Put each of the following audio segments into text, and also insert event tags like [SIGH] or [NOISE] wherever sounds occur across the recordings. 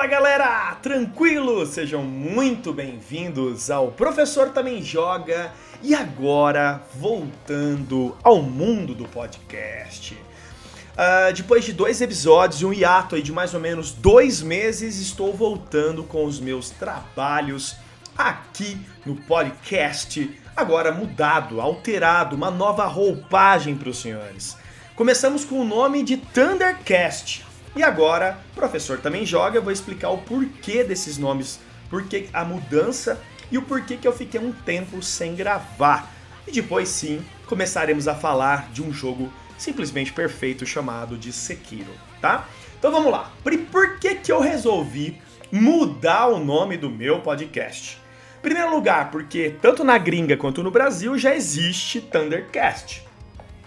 Fala galera, tranquilo? Sejam muito bem-vindos ao Professor Também Joga e agora voltando ao mundo do podcast. Uh, depois de dois episódios e um hiato aí de mais ou menos dois meses, estou voltando com os meus trabalhos aqui no podcast, agora mudado, alterado, uma nova roupagem para os senhores. Começamos com o nome de Thundercast e agora, professor também joga, eu vou explicar o porquê desses nomes, porquê a mudança e o porquê que eu fiquei um tempo sem gravar. E depois sim, começaremos a falar de um jogo simplesmente perfeito chamado de Sekiro, tá? Então vamos lá. Por que que eu resolvi mudar o nome do meu podcast? Primeiro lugar, porque tanto na gringa quanto no Brasil já existe Thundercast,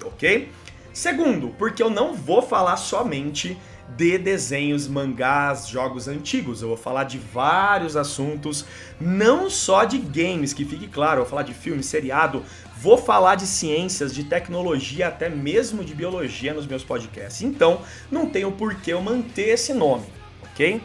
ok? Segundo, porque eu não vou falar somente de desenhos, mangás, jogos antigos. Eu vou falar de vários assuntos, não só de games, que fique claro, eu vou falar de filme, seriado, vou falar de ciências, de tecnologia, até mesmo de biologia nos meus podcasts. Então, não tenho por que eu manter esse nome, ok?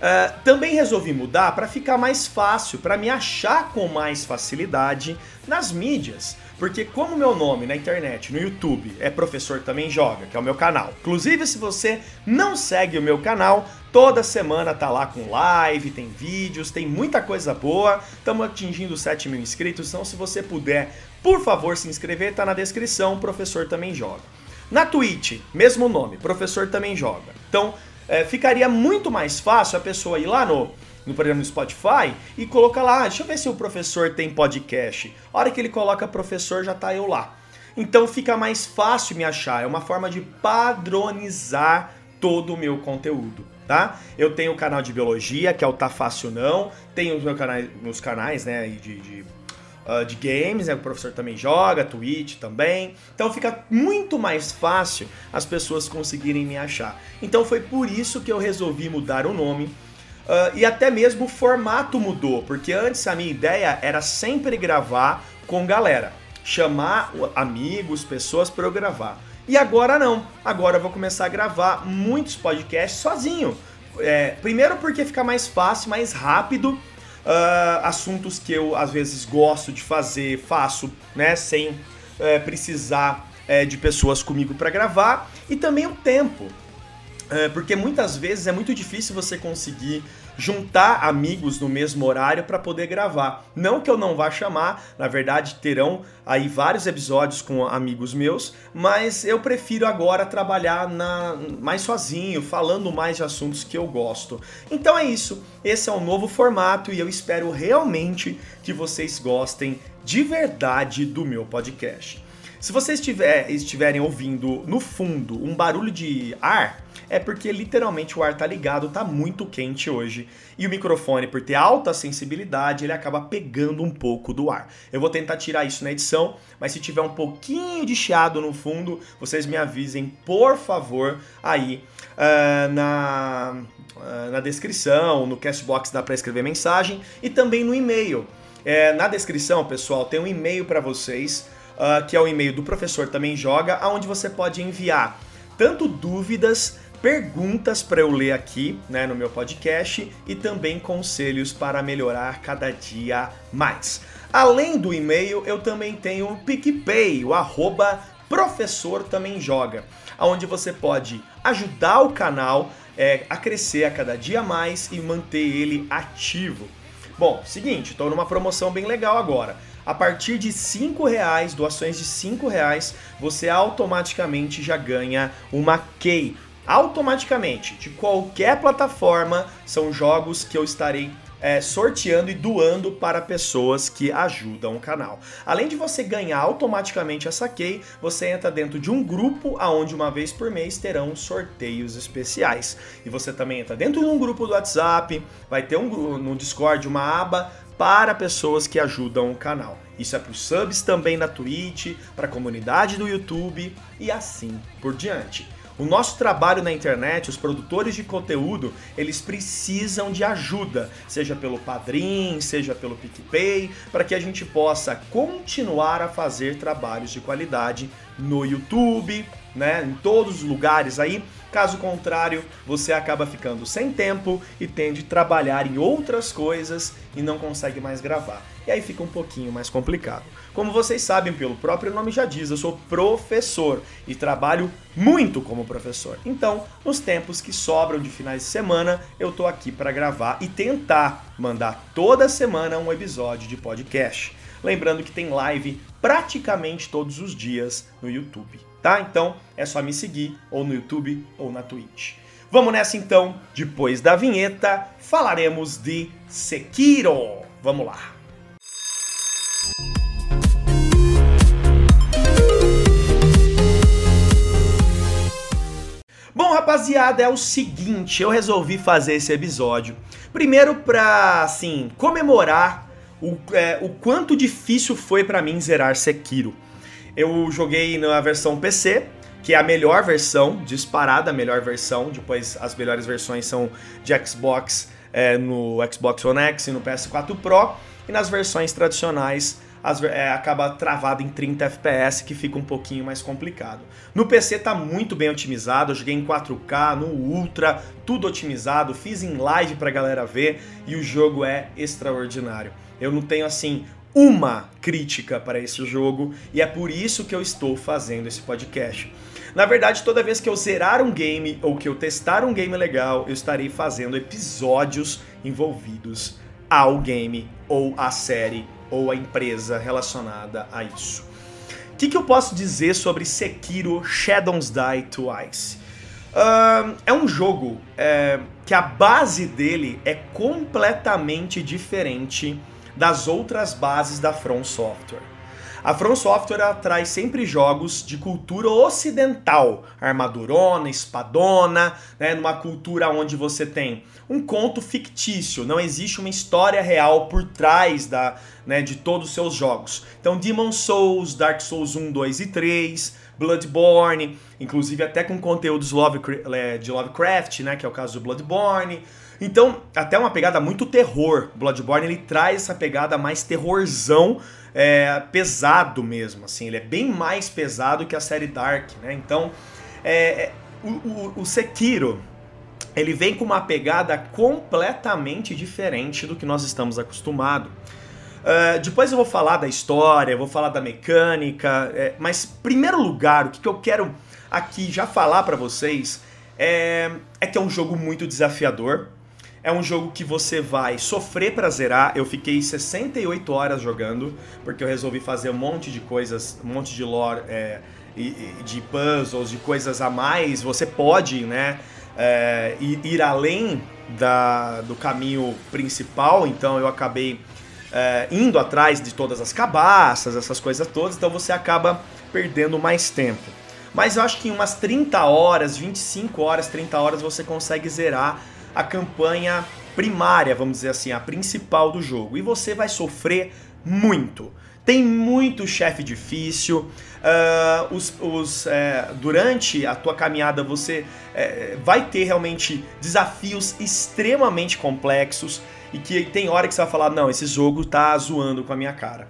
Uh, também resolvi mudar para ficar mais fácil, para me achar com mais facilidade nas mídias. Porque como meu nome na internet, no YouTube, é Professor Também Joga, que é o meu canal. Inclusive, se você não segue o meu canal, toda semana tá lá com live, tem vídeos, tem muita coisa boa. Estamos atingindo 7 mil inscritos, então se você puder, por favor, se inscrever, tá na descrição, Professor Também Joga. Na Twitch, mesmo nome, Professor Também Joga. Então, é, ficaria muito mais fácil a pessoa ir lá no no programa do Spotify e coloca lá, deixa eu ver se o professor tem podcast. A hora que ele coloca professor, já tá eu lá. Então fica mais fácil me achar, é uma forma de padronizar todo o meu conteúdo, tá? Eu tenho o canal de biologia, que é o Tá Fácil Não, tenho os meus canais, meus canais né, de, de, uh, de games, né, o professor também joga, Twitch também. Então fica muito mais fácil as pessoas conseguirem me achar. Então foi por isso que eu resolvi mudar o nome Uh, e até mesmo o formato mudou, porque antes a minha ideia era sempre gravar com galera, chamar amigos, pessoas para eu gravar. E agora não, agora eu vou começar a gravar muitos podcasts sozinho. É, primeiro porque fica mais fácil, mais rápido, uh, assuntos que eu às vezes gosto de fazer, faço, né, sem é, precisar é, de pessoas comigo para gravar, e também o tempo. É, porque muitas vezes é muito difícil você conseguir juntar amigos no mesmo horário para poder gravar. Não que eu não vá chamar, na verdade terão aí vários episódios com amigos meus, mas eu prefiro agora trabalhar na, mais sozinho, falando mais de assuntos que eu gosto. Então é isso, esse é um novo formato e eu espero realmente que vocês gostem de verdade do meu podcast. Se vocês estiver, estiverem ouvindo no fundo um barulho de ar, é porque literalmente o ar tá ligado, tá muito quente hoje. E o microfone, por ter alta sensibilidade, ele acaba pegando um pouco do ar. Eu vou tentar tirar isso na edição, mas se tiver um pouquinho de chiado no fundo, vocês me avisem, por favor, aí uh, na, uh, na descrição, no Castbox dá para escrever mensagem e também no e-mail. É, na descrição, pessoal, tem um e-mail para vocês, uh, que é o e-mail do professor também joga, aonde você pode enviar tanto dúvidas perguntas para eu ler aqui né, no meu podcast e também conselhos para melhorar cada dia mais. Além do e-mail, eu também tenho o PicPay, o arroba professor também joga, onde você pode ajudar o canal é, a crescer a cada dia mais e manter ele ativo. Bom, seguinte, estou numa promoção bem legal agora. A partir de cinco reais, doações de cinco reais, você automaticamente já ganha uma key automaticamente de qualquer plataforma são jogos que eu estarei é, sorteando e doando para pessoas que ajudam o canal. Além de você ganhar automaticamente essa key, você entra dentro de um grupo aonde uma vez por mês terão sorteios especiais. E você também entra dentro de um grupo do WhatsApp, vai ter um, no Discord uma aba para pessoas que ajudam o canal. Isso é para os subs também na Twitch, para a comunidade do YouTube e assim por diante. O nosso trabalho na internet, os produtores de conteúdo, eles precisam de ajuda, seja pelo Padrim, seja pelo PicPay, para que a gente possa continuar a fazer trabalhos de qualidade no YouTube, né, em todos os lugares aí, Caso contrário, você acaba ficando sem tempo e tende a trabalhar em outras coisas e não consegue mais gravar. E aí fica um pouquinho mais complicado. Como vocês sabem, pelo próprio nome já diz, eu sou professor e trabalho muito como professor. Então, nos tempos que sobram de finais de semana, eu tô aqui para gravar e tentar mandar toda semana um episódio de podcast. Lembrando que tem live praticamente todos os dias no YouTube tá? Então é só me seguir ou no YouTube ou na Twitch. Vamos nessa então, depois da vinheta, falaremos de Sekiro. Vamos lá. Bom, rapaziada, é o seguinte, eu resolvi fazer esse episódio. Primeiro pra, assim, comemorar o, é, o quanto difícil foi para mim zerar Sekiro. Eu joguei na versão PC, que é a melhor versão, disparada a melhor versão. Depois as melhores versões são de Xbox é, no Xbox One X e no PS4 Pro. E nas versões tradicionais as, é, acaba travado em 30 FPS, que fica um pouquinho mais complicado. No PC tá muito bem otimizado, eu joguei em 4K, no Ultra, tudo otimizado, fiz em live pra galera ver e o jogo é extraordinário. Eu não tenho assim uma crítica para esse jogo e é por isso que eu estou fazendo esse podcast. Na verdade, toda vez que eu zerar um game ou que eu testar um game legal, eu estarei fazendo episódios envolvidos ao game ou à série ou à empresa relacionada a isso. O que, que eu posso dizer sobre Sekiro Shadows Die Twice? Uh, é um jogo é, que a base dele é completamente diferente das outras bases da From Software. A From Software traz sempre jogos de cultura ocidental, armadurona, espadona, né, numa cultura onde você tem um conto fictício, não existe uma história real por trás da, né, de todos os seus jogos. Então, Demon Souls, Dark Souls 1, 2 e 3, Bloodborne, inclusive até com conteúdos é, de Lovecraft, né, que é o caso do Bloodborne. Então, até uma pegada muito terror. Bloodborne ele traz essa pegada mais terrorzão, é, pesado mesmo, assim. Ele é bem mais pesado que a série Dark, né? Então, é, é o, o, o Sekiro, ele vem com uma pegada completamente diferente do que nós estamos acostumados. Uh, depois eu vou falar da história, vou falar da mecânica, é, mas primeiro lugar, o que, que eu quero aqui já falar para vocês é, é que é um jogo muito desafiador. É um jogo que você vai sofrer para zerar. Eu fiquei 68 horas jogando, porque eu resolvi fazer um monte de coisas, um monte de lore, é, de puzzles, de coisas a mais. Você pode, né, é, ir além da, do caminho principal. Então eu acabei é, indo atrás de todas as cabaças, essas coisas todas. Então você acaba perdendo mais tempo. Mas eu acho que em umas 30 horas, 25 horas, 30 horas você consegue zerar a campanha primária, vamos dizer assim, a principal do jogo. E você vai sofrer muito. Tem muito chefe difícil. Uh, os, os, é, durante a tua caminhada você é, vai ter realmente desafios extremamente complexos e que tem hora que você vai falar, não, esse jogo tá zoando com a minha cara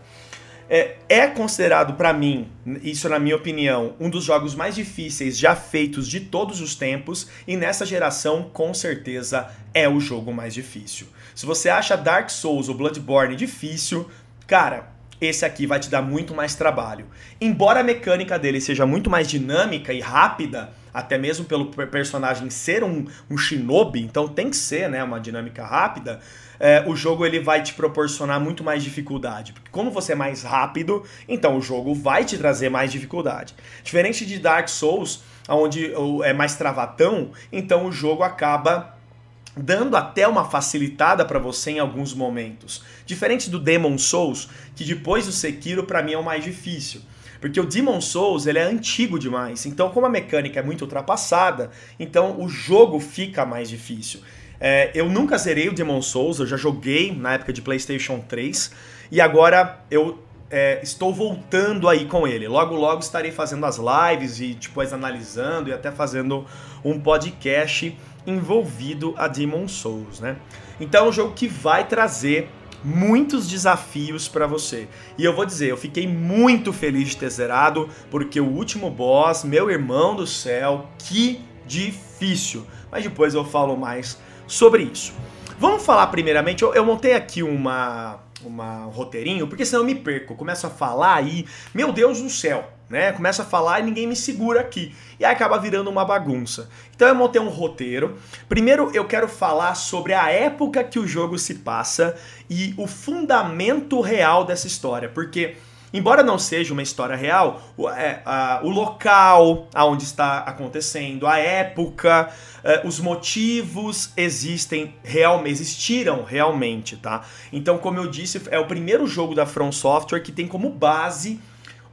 é, é considerado para mim, isso na minha opinião, um dos jogos mais difíceis já feitos de todos os tempos e nessa geração com certeza é o jogo mais difícil. Se você acha Dark Souls ou Bloodborne difícil, cara, esse aqui vai te dar muito mais trabalho. Embora a mecânica dele seja muito mais dinâmica e rápida, até mesmo pelo personagem ser um, um shinobi, então tem que ser né, uma dinâmica rápida, é, o jogo ele vai te proporcionar muito mais dificuldade. Porque como você é mais rápido, então o jogo vai te trazer mais dificuldade. Diferente de Dark Souls, onde é mais travatão, então o jogo acaba dando até uma facilitada para você em alguns momentos. Diferente do Demon Souls, que depois do Sekiro para mim é o mais difícil. Porque o Demon Souls ele é antigo demais. Então, como a mecânica é muito ultrapassada, então o jogo fica mais difícil. É, eu nunca zerei o Demon Souls, eu já joguei na época de PlayStation 3 e agora eu é, estou voltando aí com ele. Logo, logo estarei fazendo as lives e depois analisando e até fazendo um podcast envolvido a Demon Souls, né? Então é um jogo que vai trazer muitos desafios para você. E eu vou dizer, eu fiquei muito feliz de ter zerado, porque o último boss, meu irmão do céu, que difícil mas depois eu falo mais sobre isso. Vamos falar primeiramente, eu, eu montei aqui uma, uma um roteirinho, porque senão eu me perco, começo a falar e, meu Deus do céu, né? Começa a falar e ninguém me segura aqui. E aí acaba virando uma bagunça. Então eu montei um roteiro. Primeiro eu quero falar sobre a época que o jogo se passa e o fundamento real dessa história. Porque, embora não seja uma história real, o, é, a, o local aonde está acontecendo, a época, é, os motivos existem real, existiram realmente, tá? Então, como eu disse, é o primeiro jogo da From Software que tem como base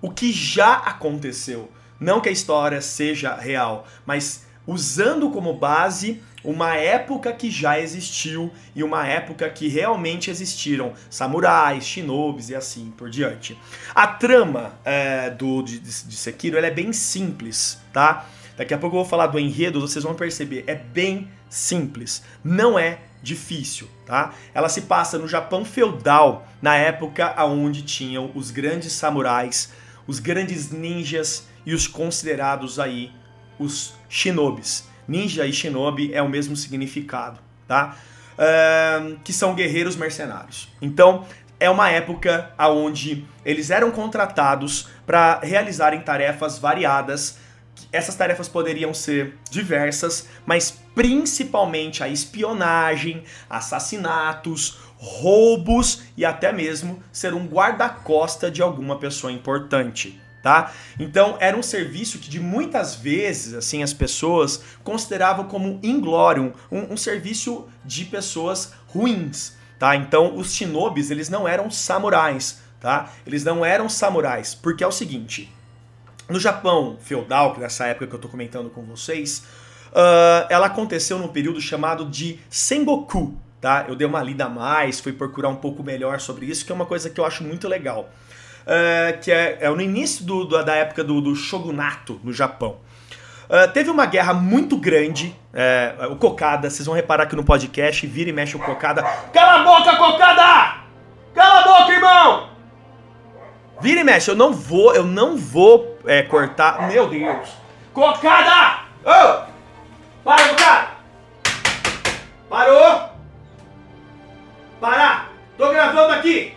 o que já aconteceu. Não que a história seja real, mas usando como base uma época que já existiu e uma época que realmente existiram samurais, shinobis e assim por diante. A trama é, do, de, de Sekiro é bem simples, tá? Daqui a pouco eu vou falar do enredo, vocês vão perceber, é bem simples, não é difícil, tá? Ela se passa no Japão feudal, na época onde tinham os grandes samurais os grandes ninjas e os considerados aí os shinobis. Ninja e shinobi é o mesmo significado, tá? Uh, que são guerreiros mercenários. Então, é uma época onde eles eram contratados para realizarem tarefas variadas. Essas tarefas poderiam ser diversas, mas principalmente a espionagem, assassinatos, roubos e até mesmo ser um guarda-costa de alguma pessoa importante. Tá? Então era um serviço que de muitas vezes assim as pessoas consideravam como inglório, um, um serviço de pessoas ruins, tá? Então os shinobis eles não eram samurais, tá? Eles não eram samurais, porque é o seguinte, no Japão feudal, que nessa época que eu tô comentando com vocês, uh, ela aconteceu num período chamado de Sengoku, tá? Eu dei uma lida a mais, fui procurar um pouco melhor sobre isso, que é uma coisa que eu acho muito legal. Uh, que é, é, no início do, do, da época do, do shogunato no Japão. Uh, teve uma guerra muito grande. Uh, o Cocada, vocês vão reparar que no podcast vira e mexe o Cocada. Cala a boca, Cocada! Cala a boca, irmão! Vira e mexe, eu não vou, eu não vou é, cortar. Meu Deus! Cocada! Oh! Para, Cocada! Parou! Parar! Tô gravando aqui!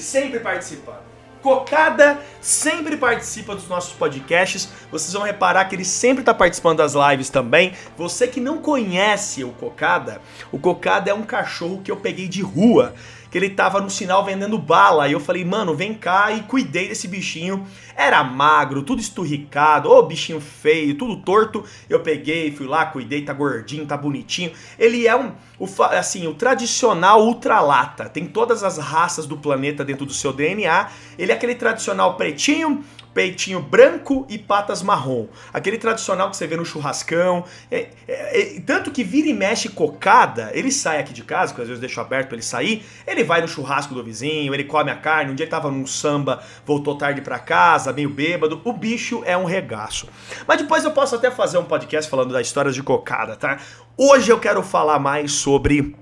Sempre, participando. Cocada sempre participa dos nossos podcasts. Vocês vão reparar que ele sempre está participando das lives também. Você que não conhece o Cocada, o Cocada é um cachorro que eu peguei de rua que ele tava no sinal vendendo bala. E eu falei, mano, vem cá e cuidei desse bichinho. Era magro, tudo esturricado, ô bichinho feio, tudo torto. Eu peguei, fui lá, cuidei, tá gordinho, tá bonitinho. Ele é um, o, assim, o tradicional ultralata. Tem todas as raças do planeta dentro do seu DNA. Ele é aquele tradicional pretinho, peitinho branco e patas marrom. Aquele tradicional que você vê no churrascão. É, é, é, tanto que vira e mexe cocada, ele sai aqui de casa, que às vezes deixo aberto pra ele sair, ele vai no churrasco do vizinho, ele come a carne, um dia ele tava num samba, voltou tarde para casa, meio bêbado, o bicho é um regaço. Mas depois eu posso até fazer um podcast falando das histórias de cocada, tá? Hoje eu quero falar mais sobre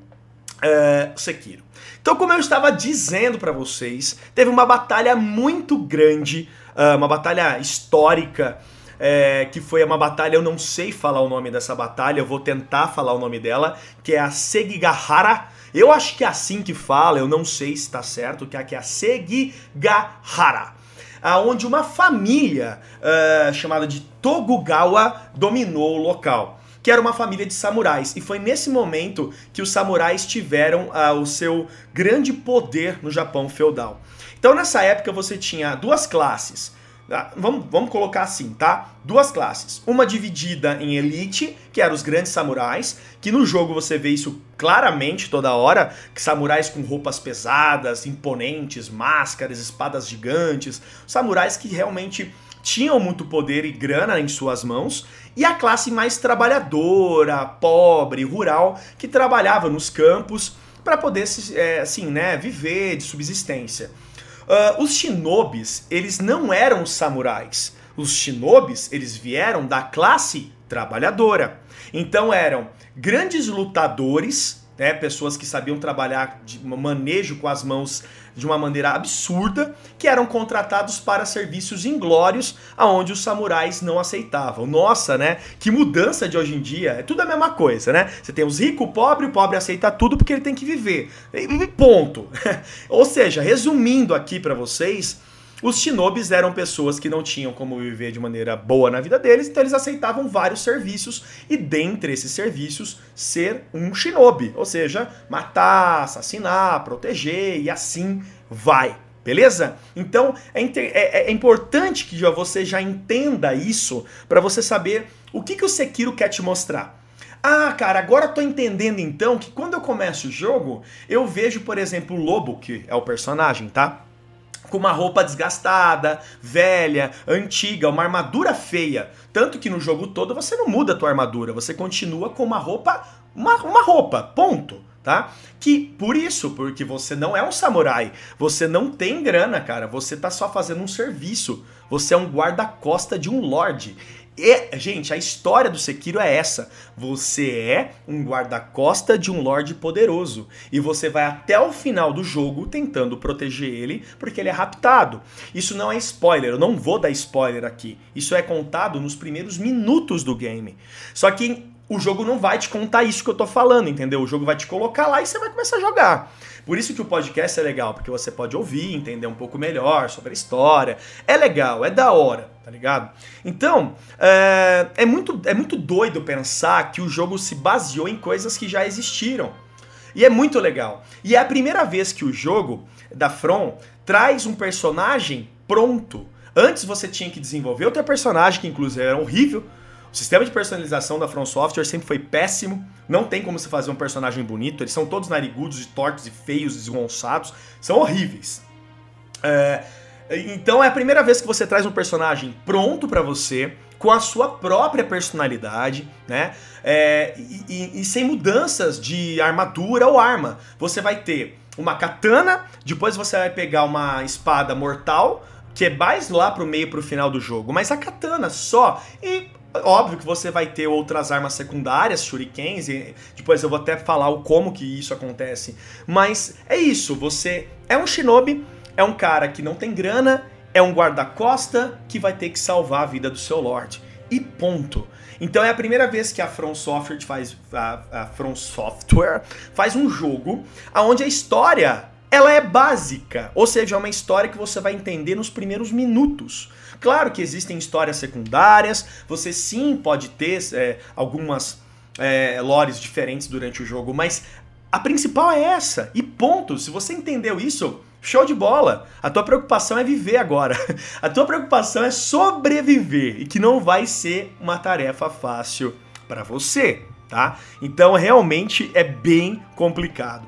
é, Sekiro. Então, como eu estava dizendo para vocês, teve uma batalha muito grande uh, uma batalha histórica. É, que foi uma batalha, eu não sei falar o nome dessa batalha, eu vou tentar falar o nome dela, que é a Segigahara. Eu acho que é assim que fala, eu não sei se está certo, que é, que é a Segigahara. Onde uma família uh, chamada de Tokugawa dominou o local que era uma família de samurais. E foi nesse momento que os samurais tiveram uh, o seu grande poder no Japão feudal. Então nessa época você tinha duas classes. Ah, vamos, vamos colocar assim, tá? Duas classes. Uma dividida em elite, que eram os grandes samurais, que no jogo você vê isso claramente toda hora, que samurais com roupas pesadas, imponentes, máscaras, espadas gigantes, samurais que realmente tinham muito poder e grana em suas mãos, e a classe mais trabalhadora, pobre, rural, que trabalhava nos campos para poder é, assim, né, viver de subsistência. Uh, os shinobis, eles não eram samurais. Os shinobis, eles vieram da classe trabalhadora. Então eram grandes lutadores, né? Pessoas que sabiam trabalhar de manejo com as mãos de uma maneira absurda, que eram contratados para serviços inglórios, aonde os samurais não aceitavam. Nossa, né? Que mudança de hoje em dia. É tudo a mesma coisa, né? Você tem os ricos, o pobre, o pobre aceita tudo porque ele tem que viver. E ponto. [LAUGHS] Ou seja, resumindo aqui para vocês, os shinobis eram pessoas que não tinham como viver de maneira boa na vida deles, então eles aceitavam vários serviços e dentre esses serviços ser um shinobi, ou seja, matar, assassinar, proteger e assim vai. Beleza? Então é, é, é importante que já você já entenda isso para você saber o que, que o Sekiro quer te mostrar. Ah, cara, agora tô entendendo então que quando eu começo o jogo, eu vejo, por exemplo, o Lobo, que é o personagem, tá? Com uma roupa desgastada, velha, antiga, uma armadura feia. Tanto que no jogo todo você não muda a tua armadura, você continua com uma roupa, uma, uma roupa, ponto. Tá? Que por isso, porque você não é um samurai, você não tem grana, cara, você tá só fazendo um serviço. Você é um guarda-costa de um lord. E, gente, a história do Sekiro é essa. Você é um guarda-costa de um Lorde poderoso. E você vai até o final do jogo tentando proteger ele, porque ele é raptado. Isso não é spoiler, eu não vou dar spoiler aqui. Isso é contado nos primeiros minutos do game. Só que o jogo não vai te contar isso que eu tô falando, entendeu? O jogo vai te colocar lá e você vai começar a jogar. Por isso que o podcast é legal, porque você pode ouvir, entender um pouco melhor sobre a história. É legal, é da hora, tá ligado? Então, é, é muito, é muito doido pensar que o jogo se baseou em coisas que já existiram. E é muito legal. E é a primeira vez que o jogo da From traz um personagem pronto. Antes você tinha que desenvolver o personagem, que inclusive era horrível, o sistema de personalização da From Software sempre foi péssimo. Não tem como se fazer um personagem bonito. Eles são todos narigudos, e tortos e feios, desgonçados. São horríveis. É, então é a primeira vez que você traz um personagem pronto para você, com a sua própria personalidade, né? É, e, e, e sem mudanças de armadura ou arma. Você vai ter uma katana, depois você vai pegar uma espada mortal, que é mais lá pro meio pro final do jogo, mas a katana só. E Óbvio que você vai ter outras armas secundárias, shurikens, e depois eu vou até falar o como que isso acontece. Mas é isso, você é um shinobi, é um cara que não tem grana, é um guarda-costa que vai ter que salvar a vida do seu lord. E ponto. Então é a primeira vez que a From Software faz a, a From Software faz um jogo aonde a história ela é básica, ou seja, é uma história que você vai entender nos primeiros minutos. Claro que existem histórias secundárias, você sim pode ter é, algumas é, lores diferentes durante o jogo, mas a principal é essa, e ponto. Se você entendeu isso, show de bola. A tua preocupação é viver agora. [LAUGHS] A tua preocupação é sobreviver e que não vai ser uma tarefa fácil para você, tá? Então realmente é bem complicado.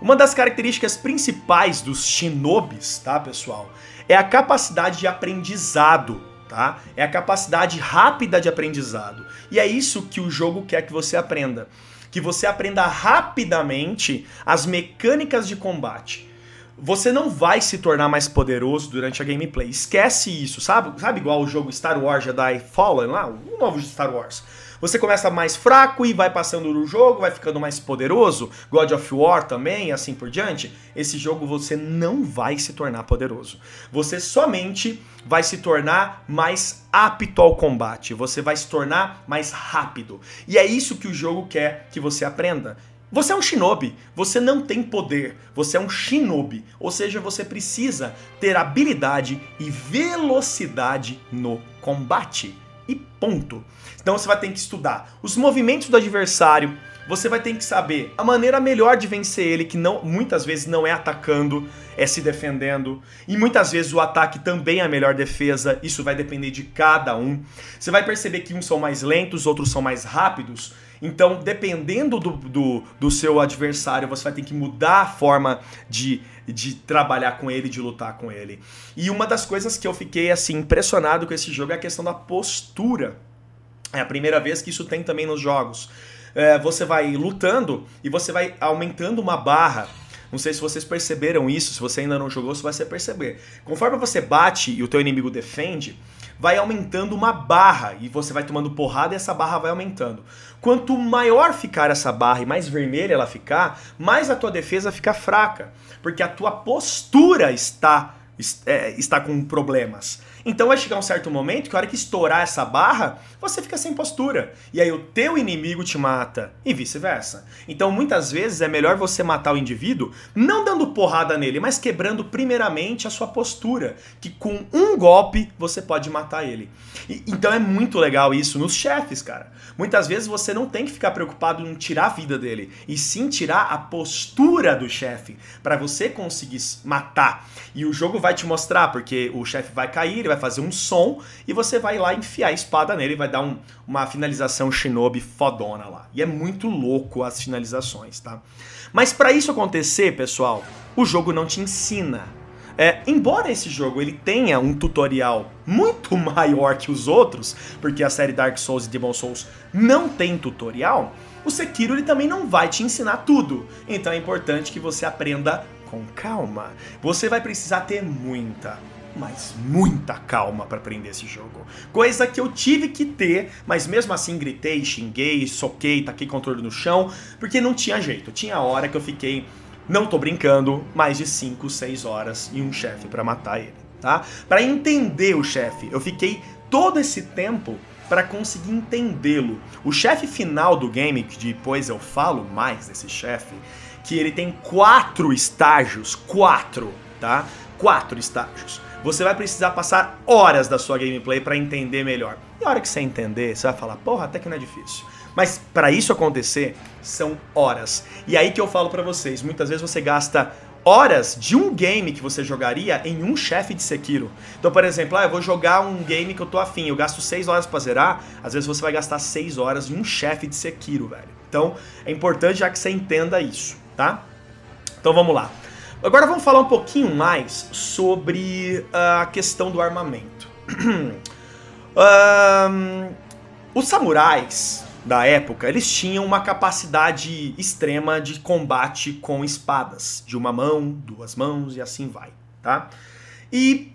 Uma das características principais dos shinobis, tá, pessoal, é a capacidade de aprendizado, tá? É a capacidade rápida de aprendizado. E é isso que o jogo quer que você aprenda. Que você aprenda rapidamente as mecânicas de combate. Você não vai se tornar mais poderoso durante a gameplay. Esquece isso, sabe? Sabe igual o jogo Star Wars Jedi Fallen lá, o novo Star Wars. Você começa mais fraco e vai passando no jogo, vai ficando mais poderoso. God of War também, assim por diante. Esse jogo você não vai se tornar poderoso. Você somente vai se tornar mais apto ao combate. Você vai se tornar mais rápido. E é isso que o jogo quer que você aprenda. Você é um shinobi, você não tem poder, você é um shinobi, ou seja, você precisa ter habilidade e velocidade no combate e ponto. Então você vai ter que estudar os movimentos do adversário, você vai ter que saber a maneira melhor de vencer ele, que não muitas vezes não é atacando, é se defendendo. E muitas vezes o ataque também é a melhor defesa, isso vai depender de cada um. Você vai perceber que uns são mais lentos, outros são mais rápidos. Então, dependendo do, do, do seu adversário, você vai ter que mudar a forma de, de trabalhar com ele, de lutar com ele. E uma das coisas que eu fiquei assim impressionado com esse jogo é a questão da postura. É a primeira vez que isso tem também nos jogos. É, você vai lutando e você vai aumentando uma barra Não sei se vocês perceberam isso, se você ainda não jogou, você vai perceber. Conforme você bate e o teu inimigo defende, vai aumentando uma barra e você vai tomando porrada e essa barra vai aumentando. Quanto maior ficar essa barra e mais vermelha ela ficar, mais a tua defesa fica fraca, porque a tua postura está está com problemas. Então vai chegar um certo momento que a hora que estourar essa barra, você fica sem postura. E aí o teu inimigo te mata e vice-versa. Então muitas vezes é melhor você matar o indivíduo não dando porrada nele, mas quebrando primeiramente a sua postura, que com um golpe você pode matar ele. E, então é muito legal isso nos chefes, cara. Muitas vezes você não tem que ficar preocupado em tirar a vida dele, e sim tirar a postura do chefe para você conseguir matar. E o jogo vai te mostrar porque o chefe vai cair, ele vai fazer um som e você vai lá enfiar a espada nele vai dar um, uma finalização shinobi fodona lá. E é muito louco as finalizações, tá? Mas para isso acontecer, pessoal, o jogo não te ensina. É, embora esse jogo ele tenha um tutorial muito [LAUGHS] maior que os outros, porque a série Dark Souls e Demon Souls não tem tutorial, o Sekiro ele também não vai te ensinar tudo. Então é importante que você aprenda com calma. Você vai precisar ter muita, mas muita calma para aprender esse jogo. Coisa que eu tive que ter, mas mesmo assim gritei, xinguei, soquei, taquei controle no chão, porque não tinha jeito. Tinha hora que eu fiquei, não tô brincando, mais de 5, 6 horas em um chefe para matar ele, tá? Para entender o chefe, eu fiquei todo esse tempo para conseguir entendê-lo. O chefe final do game, que depois eu falo mais desse chefe, que ele tem quatro estágios, quatro, tá? Quatro estágios. Você vai precisar passar horas da sua gameplay para entender melhor. E a hora que você entender, você vai falar, porra, até que não é difícil. Mas para isso acontecer, são horas. E aí que eu falo para vocês, muitas vezes você gasta horas de um game que você jogaria em um chefe de Sekiro. Então, por exemplo, ah, eu vou jogar um game que eu tô afim, eu gasto 6 horas para zerar, às vezes você vai gastar 6 horas em um chefe de Sekiro, velho. Então, é importante já que você entenda isso tá? Então vamos lá. Agora vamos falar um pouquinho mais sobre a questão do armamento. [CLEARS THROAT] um, os samurais da época, eles tinham uma capacidade extrema de combate com espadas, de uma mão, duas mãos e assim vai, tá? E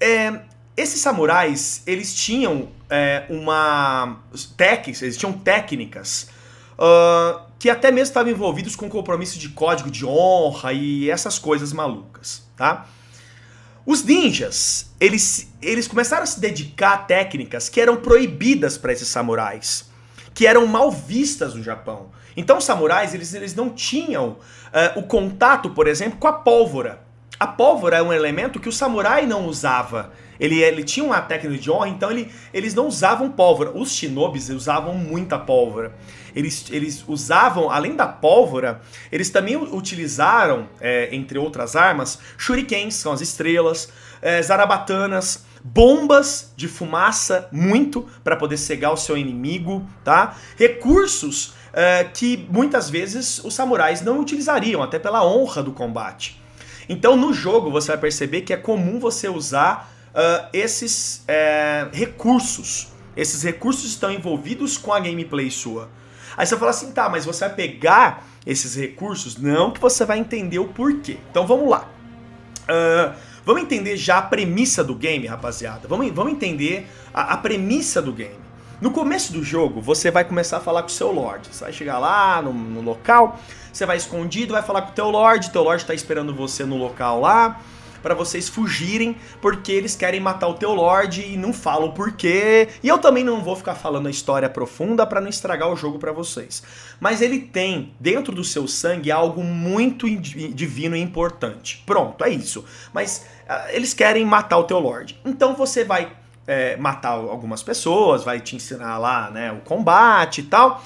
é, esses samurais, eles tinham é, uma técnicas, eles tinham técnicas uh, que até mesmo estavam envolvidos com compromisso de código de honra e essas coisas malucas, tá? Os ninjas, eles, eles começaram a se dedicar a técnicas que eram proibidas para esses samurais, que eram mal vistas no Japão. Então os samurais, eles, eles não tinham uh, o contato, por exemplo, com a pólvora. A pólvora é um elemento que o samurai não usava. Ele, ele tinha uma técnica de honra, então ele, eles não usavam pólvora. Os shinobis usavam muita pólvora. Eles, eles usavam, além da pólvora, eles também utilizaram, é, entre outras armas, shurikens, são as estrelas, é, zarabatanas, bombas de fumaça, muito, para poder cegar o seu inimigo, tá? Recursos é, que muitas vezes os samurais não utilizariam, até pela honra do combate. Então no jogo você vai perceber que é comum você usar uh, esses é, recursos. Esses recursos estão envolvidos com a gameplay sua. Aí você fala assim, tá, mas você vai pegar esses recursos? Não, que você vai entender o porquê. Então vamos lá. Uh, vamos entender já a premissa do game, rapaziada. Vamos, vamos entender a, a, premissa do game. No começo do jogo, você vai começar a falar com o seu Lorde. Você vai chegar lá no, no local, você vai escondido, vai falar com o teu Lorde, teu Lorde está esperando você no local lá para vocês fugirem, porque eles querem matar o teu Lorde e não falam porquê. E eu também não vou ficar falando a história profunda para não estragar o jogo para vocês. Mas ele tem dentro do seu sangue algo muito divino e importante. Pronto, é isso. Mas uh, eles querem matar o teu Lorde. Então você vai é, matar algumas pessoas, vai te ensinar lá, né, o combate e tal.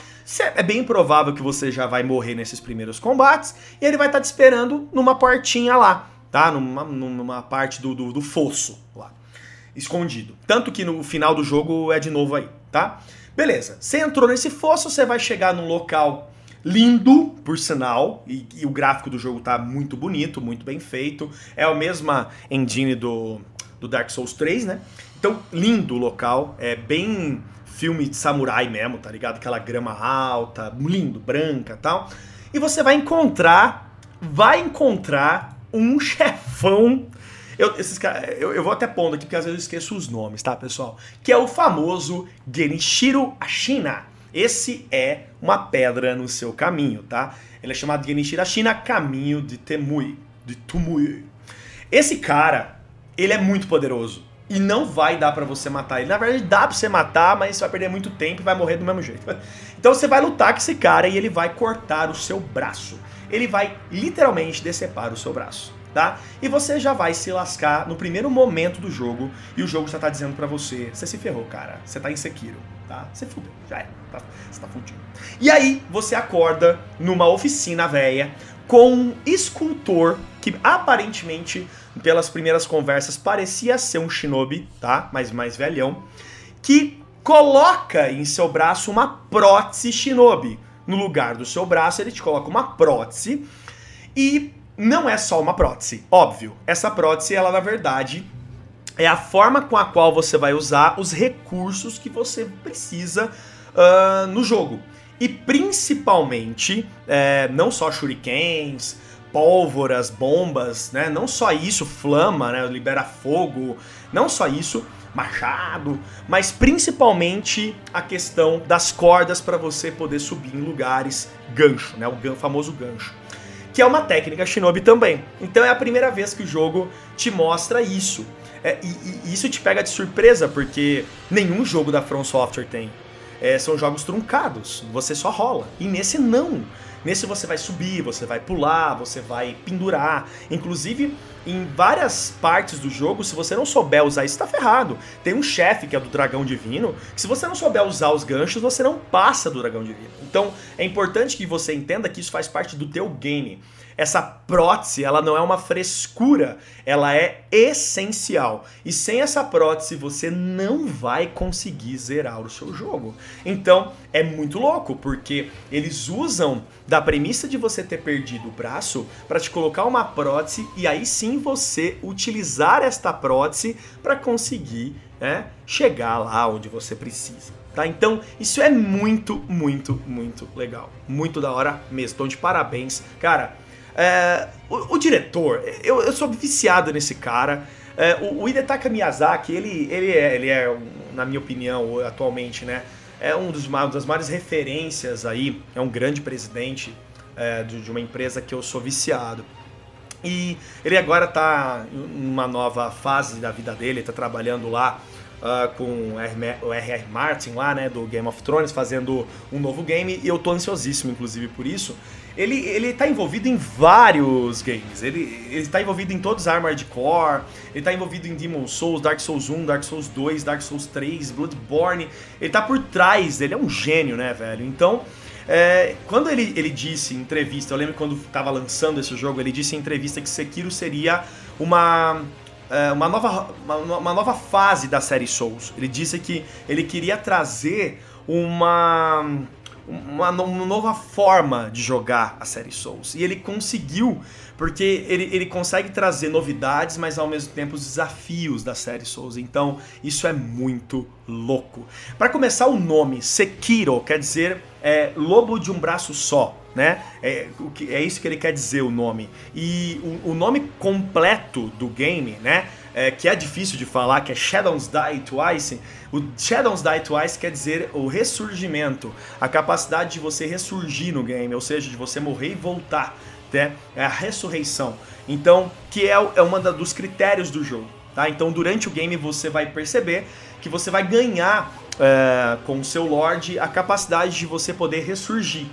É bem provável que você já vai morrer nesses primeiros combates e ele vai estar tá te esperando numa portinha lá tá? Numa, numa parte do, do, do fosso lá, escondido. Tanto que no final do jogo é de novo aí, tá? Beleza, você entrou nesse fosso, você vai chegar num local lindo, por sinal, e, e, o gráfico do jogo tá muito bonito, muito bem feito. É a mesma engine do, do Dark Souls 3, né? Então, lindo o local, é bem filme de samurai mesmo, tá ligado? Aquela grama alta, lindo, branca tal. E você vai encontrar vai encontrar um [LAUGHS] chefão. Eu, esses, eu, eu vou até pondo aqui porque às vezes eu esqueço os nomes, tá, pessoal? Que é o famoso Genichiro Ashina. Esse é uma pedra no seu caminho, tá? Ele é chamado Genichiro Ashina Caminho de Temui. De Tumui. Esse cara, ele é muito poderoso. E não vai dar para você matar ele. Na verdade, dá pra você matar, mas você vai perder muito tempo e vai morrer do mesmo jeito. [LAUGHS] Então você vai lutar com esse cara e ele vai cortar o seu braço. Ele vai literalmente decepar o seu braço. Tá? E você já vai se lascar no primeiro momento do jogo e o jogo já tá dizendo para você, você se ferrou, cara, você tá em Sekiro, tá? Você fudeu, já é, tá? você tá fudido. E aí você acorda numa oficina velha com um escultor que aparentemente, pelas primeiras conversas, parecia ser um shinobi, tá? Mas mais velhão, que coloca em seu braço uma prótese shinobi. No lugar do seu braço, ele te coloca uma prótese e não é só uma prótese, óbvio. Essa prótese, ela na verdade é a forma com a qual você vai usar os recursos que você precisa uh, no jogo. E principalmente, é, não só shurikens, pólvoras, bombas, né? Não só isso, flama, né? Libera fogo, não só isso, machado, mas principalmente a questão das cordas para você poder subir em lugares, gancho, né? O famoso gancho. Que é uma técnica shinobi também. Então é a primeira vez que o jogo te mostra isso. É, e, e, isso te pega de surpresa, porque nenhum jogo da From Software tem é, são jogos truncados. Você só rola. E nesse não. Nesse você vai subir, você vai pular, você vai pendurar. Inclusive, em várias partes do jogo, se você não souber usar isso, tá ferrado. Tem um chefe que é do dragão divino, que se você não souber usar os ganchos, você não passa do dragão divino. Então, é importante que você entenda que isso faz parte do teu game. Essa prótese, ela não é uma frescura, ela é essencial. E sem essa prótese, você não vai conseguir zerar o seu jogo. Então, é muito louco, porque eles usam da premissa de você ter perdido o braço para te colocar uma prótese e aí sim você utilizar esta prótese para conseguir né, chegar lá onde você precisa. Tá? Então, isso é muito, muito, muito legal. Muito da hora mesmo. Então, de parabéns. Cara, é, o, o, diretor, eu, eu, sou viciado nesse cara. É, o, o Hidetaka Miyazaki, ele, ele, é, ele é, na minha opinião, atualmente, né? É um dos, uma das maiores referências aí, é um grande presidente é, de, de uma empresa que eu sou viciado. E ele agora está em uma nova fase da vida dele, está trabalhando lá uh, com o R.R. Martin lá, né, do Game of Thrones, fazendo um novo game, e eu tô ansiosíssimo, inclusive, por isso. Ele, ele tá envolvido em vários games. Ele, ele tá envolvido em todos os Armored Core, ele tá envolvido em Demon Souls, Dark Souls 1, Dark Souls 2, Dark Souls 3, Bloodborne. Ele tá por trás, ele é um gênio, né, velho? Então, é, quando ele, ele disse em entrevista, eu lembro quando tava lançando esse jogo, ele disse em entrevista que Sekiro seria uma é, uma, nova, uma, uma, nova fase da série Souls. Ele disse que ele queria trazer uma, uma, uma nova forma de jogar a série Souls. E ele conseguiu, porque ele, ele consegue trazer novidades, mas ao mesmo tempo os desafios da série Souls. Então, isso é muito louco. Para começar, o nome Sekiro quer dizer é, lobo de um braço só né? É, é isso que ele quer dizer o nome. E o, o nome completo do game, né? É, que é difícil de falar, que é Shadows Die Twice. O Shadows Die Twice quer dizer o ressurgimento, a capacidade de você ressurgir no game, ou seja, de você morrer e voltar, né? É a ressurreição. Então, que é, é um dos critérios do jogo, tá? Então, durante o game você vai perceber que você vai ganhar é, com o seu Lorde a capacidade de você poder ressurgir.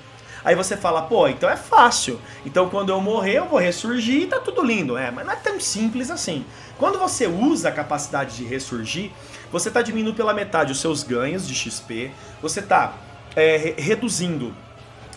Aí você fala, pô, então é fácil. Então quando eu morrer, eu vou ressurgir e tá tudo lindo. É, mas não é tão simples assim. Quando você usa a capacidade de ressurgir, você tá diminuindo pela metade os seus ganhos de XP, você tá é, reduzindo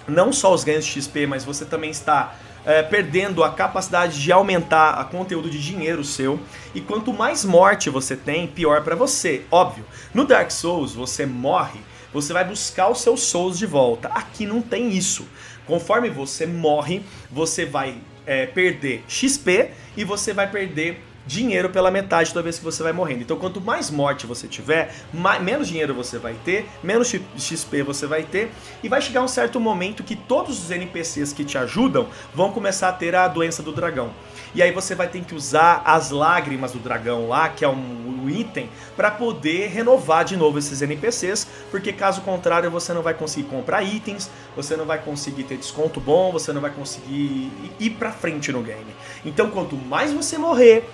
não só os ganhos de XP, mas você também está é, perdendo a capacidade de aumentar a conteúdo de dinheiro seu. E quanto mais morte você tem, pior para você. Óbvio, no Dark Souls você morre você vai buscar os seus souls de volta. Aqui não tem isso. Conforme você morre, você vai é, perder XP e você vai perder dinheiro pela metade toda vez que você vai morrendo. Então, quanto mais morte você tiver, mais, menos dinheiro você vai ter, menos XP você vai ter, e vai chegar um certo momento que todos os NPCs que te ajudam vão começar a ter a doença do dragão. E aí você vai ter que usar as lágrimas do dragão lá, que é um, item, para poder renovar de novo esses NPCs, porque caso contrário você não vai conseguir comprar itens, você não vai conseguir ter desconto bom, você não vai conseguir ir pra frente no game. Então, quanto mais você morrer,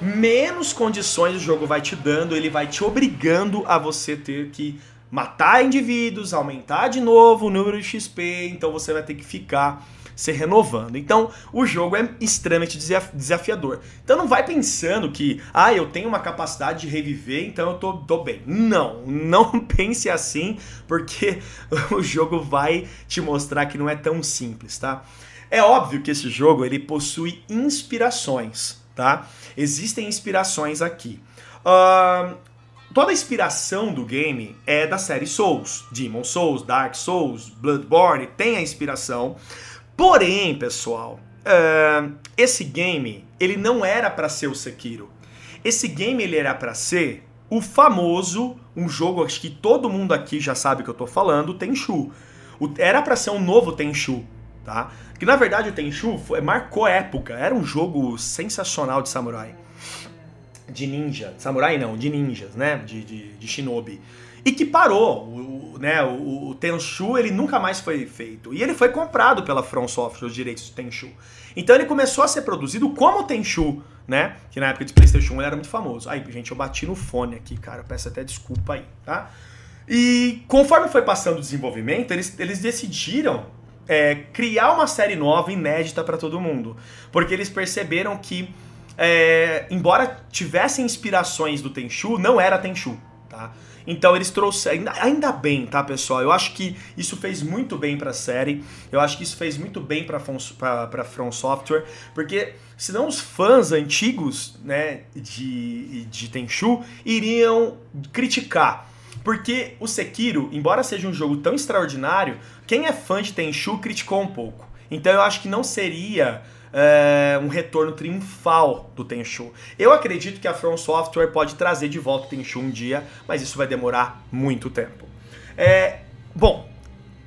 menos condições o jogo vai te dando, ele vai te obrigando a você ter que matar indivíduos, aumentar de novo o número de XP, então você vai ter que ficar se renovando. Então, o jogo é extremamente desafiador. Então, não vai pensando que, ah, eu tenho uma capacidade de reviver, então eu tô, tô bem. Não, não [LAUGHS] pense assim, porque [LAUGHS] o jogo vai te mostrar que não é tão simples, tá? É óbvio que esse jogo ele possui inspirações, tá? Existem inspirações aqui. Uh, toda a inspiração do game é da série Souls. Demon Souls, Dark Souls, Bloodborne tem a inspiração. Porém, pessoal, uh, esse game ele não era para ser o Sekiro. Esse game ele era para ser o famoso, um jogo acho que todo mundo aqui já sabe que eu tô falando, Tenchu. O, era para ser um novo Tenchu, tá? Que na verdade o Tenchu marcou época, era um jogo sensacional de samurai. De ninja, samurai não, de ninjas, né? De, de, de shinobi e que parou. O, né, o, o, Tenchu ele nunca mais foi feito. E ele foi comprado pela From Software, os direitos do Tenchu. Então ele começou a ser produzido como Tenchu, né? Que na época de PlayStation 1 ele era muito famoso. Aí, gente, eu bati no fone aqui, cara. Peço até desculpa aí, tá? E conforme foi passando o desenvolvimento, eles, eles decidiram é, criar uma série nova, inédita para todo mundo. Porque eles perceberam que, é, embora tivessem inspirações do Tenchu, não era Tenchu, tá? Então eles trouxeram. Ainda, bem, tá, pessoal? Eu acho que isso fez muito bem pra série. Eu acho que isso fez muito bem pra, pra, pra From Software. Porque senão os fãs antigos, né, de, de Tenchu iriam criticar. Porque o Sekiro, embora seja um jogo tão extraordinário, quem é fã de Tenchu criticou um pouco. Então eu acho que não seria é, um retorno triunfal do Tenchu. Eu acredito que a From Software pode trazer de volta o Tenchu um dia, mas isso vai demorar muito tempo. É, bom,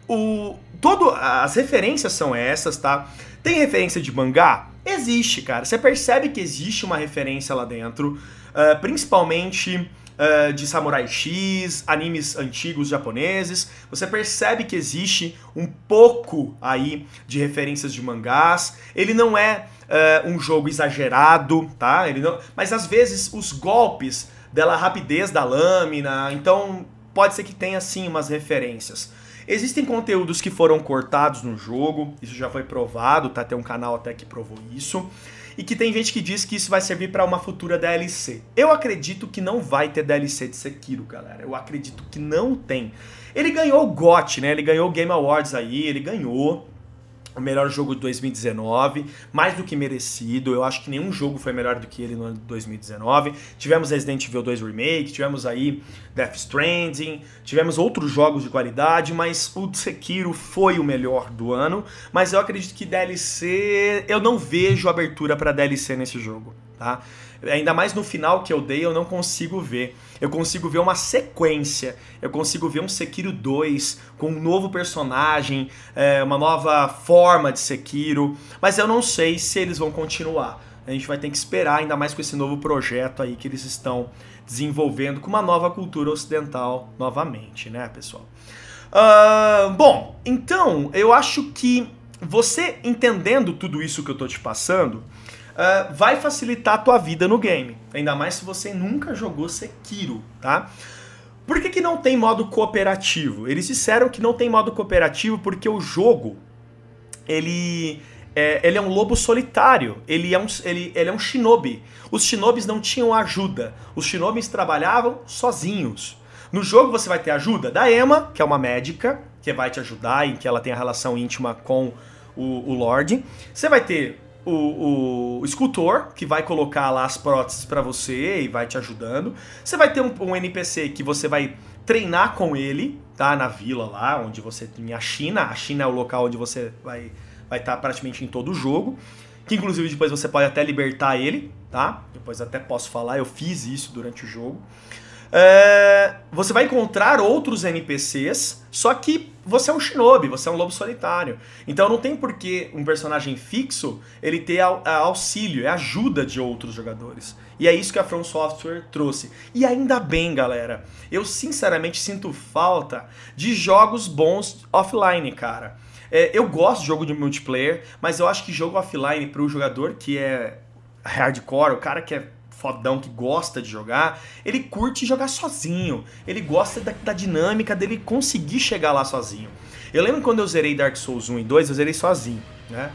o, todo, as referências são essas, tá? Tem referência de mangá? Existe, cara. Você percebe que existe uma referência lá dentro, uh, principalmente uh, de Samurai X, animes antigos japoneses. Você percebe que existe um pouco aí de referências de mangás. Ele não é uh, um jogo exagerado, tá? Ele não... Mas às vezes os golpes dela rapidez da lâmina, então pode ser que tenha sim umas referências. Existem conteúdos que foram cortados no jogo, isso já foi provado, tá? Tem um canal até que provou isso e que tem gente que diz que isso vai servir para uma futura DLC. Eu acredito que não vai ter DLC de Sekiro, galera. Eu acredito que não tem. Ele ganhou o GOT, né? Ele ganhou o Game Awards aí, ele ganhou o melhor jogo de 2019, mais do que merecido. Eu acho que nenhum jogo foi melhor do que ele no ano de 2019. Tivemos Resident Evil 2 Remake, tivemos aí Death Stranding, tivemos outros jogos de qualidade, mas o Sekiro foi o melhor do ano. Mas eu acredito que DLC, eu não vejo abertura para DLC nesse jogo, tá? Ainda mais no final que eu dei, eu não consigo ver. Eu consigo ver uma sequência. Eu consigo ver um Sekiro 2 com um novo personagem, é, uma nova forma de Sekiro. Mas eu não sei se eles vão continuar. A gente vai ter que esperar, ainda mais com esse novo projeto aí que eles estão desenvolvendo com uma nova cultura ocidental novamente, né, pessoal? Uh, bom, então eu acho que você entendendo tudo isso que eu tô te passando, uh, vai facilitar a tua vida no game. Ainda mais se você nunca jogou Sekiro, tá? Por que, que não tem modo cooperativo? Eles disseram que não tem modo cooperativo porque o jogo, ele é, ele é um lobo solitário, ele é um, ele, ele é um shinobi. Os shinobis não tinham ajuda, os shinobis trabalhavam sozinhos. No jogo você vai ter ajuda da Emma, que é uma médica, que vai te ajudar e que ela tem a relação íntima com o, o Lorde. Você vai ter o, o, escultor, que vai colocar lá as próteses para você e vai te ajudando. Você vai ter um, um, NPC que você vai treinar com ele, tá? Na vila lá, onde você tem a China. A China é o local onde você vai vai estar tá praticamente em todo o jogo. que inclusive depois você pode até libertar ele, tá? Depois até posso falar, eu fiz isso durante o jogo. É, você vai encontrar outros NPCs, só que você é um shinobi, você é um lobo solitário. Então não tem por que um personagem fixo ele ter auxílio, é ajuda de outros jogadores. E é isso que a From Software trouxe. E ainda bem, galera. Eu sinceramente sinto falta de jogos bons offline, cara. É, eu gosto de jogo de multiplayer, mas eu acho que jogo offline para o jogador que é hardcore, o cara que é fodão que gosta de jogar, ele curte jogar sozinho. Ele gosta da, da, dinâmica dele conseguir chegar lá sozinho. Eu lembro quando eu zerei Dark Souls 1 e 2, eu zerei sozinho, né?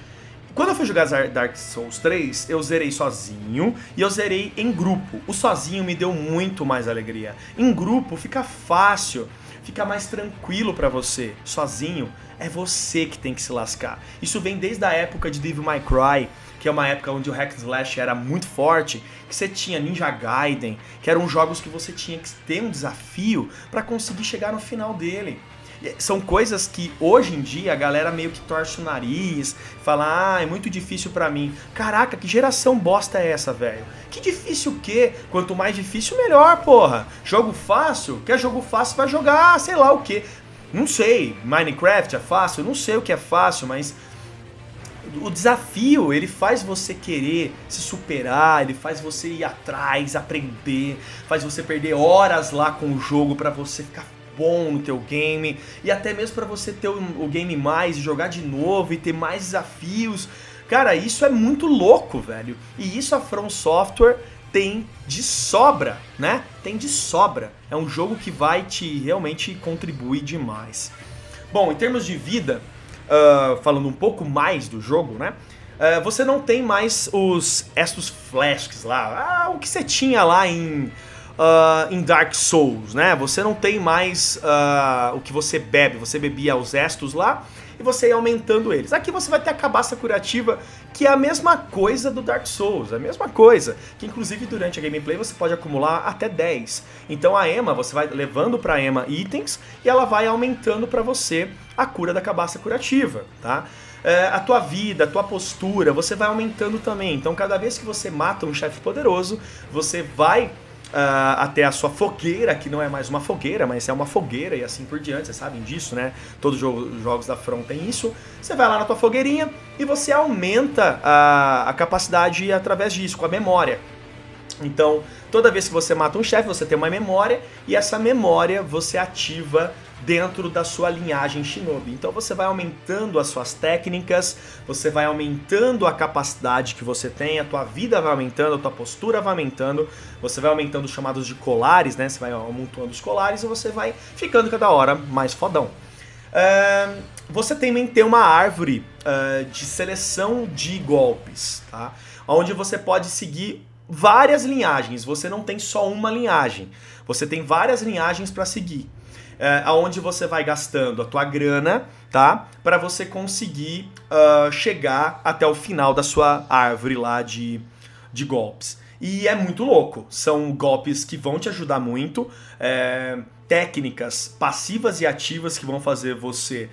Quando eu fui jogar Dark Souls 3, eu zerei sozinho e eu zerei em grupo. O sozinho me deu muito mais alegria. Em grupo fica fácil, fica mais tranquilo para você. Sozinho é você que tem que se lascar. Isso vem desde a época de Devil May Cry, que é uma época onde o hack slash era muito forte, que você tinha Ninja Gaiden, que eram jogos que você tinha que ter um desafio para conseguir chegar no final dele. São coisas que hoje em dia a galera meio que torce o nariz, fala: "Ah, é muito difícil para mim". Caraca, que geração bosta é essa, velho? Que difícil o quê? Quanto mais difícil, melhor, porra. Jogo fácil? Quer jogo fácil, vai jogar, sei lá o quê. Não sei, Minecraft é fácil? Não sei o que é fácil, mas o desafio, ele faz você querer se superar, ele faz você ir atrás, aprender, faz você perder horas lá com o jogo para você ficar bom no teu game e até mesmo para você ter o, game mais, jogar de novo e ter mais desafios. Cara, isso é muito louco, velho. E isso a From Software tem de sobra, né? Tem de sobra. É um jogo que vai te realmente contribuir demais. Bom, em termos de vida, uh, falando um pouco mais do jogo, né? Uh, você não tem mais os estos flasks lá, ah, o que você tinha lá em, uh, em Dark Souls, né? Você não tem mais o que você bebe, você bebia os estos lá e você ia aumentando eles. Aqui você vai ter a cabaça curativa, que é a mesma coisa do Dark Souls, a mesma coisa, que inclusive durante a gameplay você pode acumular até 10. Então a Ema, você vai levando para Ema itens e ela vai aumentando para você a cura da cabaça curativa, tá? É, a tua vida, a tua postura, você vai aumentando também. Então, cada vez que você mata um chefe poderoso, você vai uh, até a sua fogueira, que não é mais uma fogueira, mas é uma fogueira e assim por diante, vocês sabem disso, né? Todos os jogos da From tem isso. Você vai lá na tua fogueirinha e você aumenta a, a capacidade através disso, com a memória. Então, toda vez que você mata um chefe, você tem uma memória e essa memória você ativa dentro da sua linhagem Shinobi. Então você vai aumentando as suas técnicas, você vai aumentando a capacidade que você tem, a tua vida vai aumentando, a tua postura vai aumentando, você vai aumentando os chamados de colares, né? Você vai aumentando os colares e você vai ficando cada hora mais fodão. Uh, você também tem uma árvore uh, de seleção de golpes, tá? Onde você pode seguir várias linhagens. Você não tem só uma linhagem. Você tem várias linhagens para seguir é, aonde você vai gastando a tua grana, tá? Para você conseguir uh, chegar até o final da sua árvore lá de, de golpes. E é muito louco. São golpes que vão te ajudar muito. É, técnicas passivas e ativas que vão fazer você.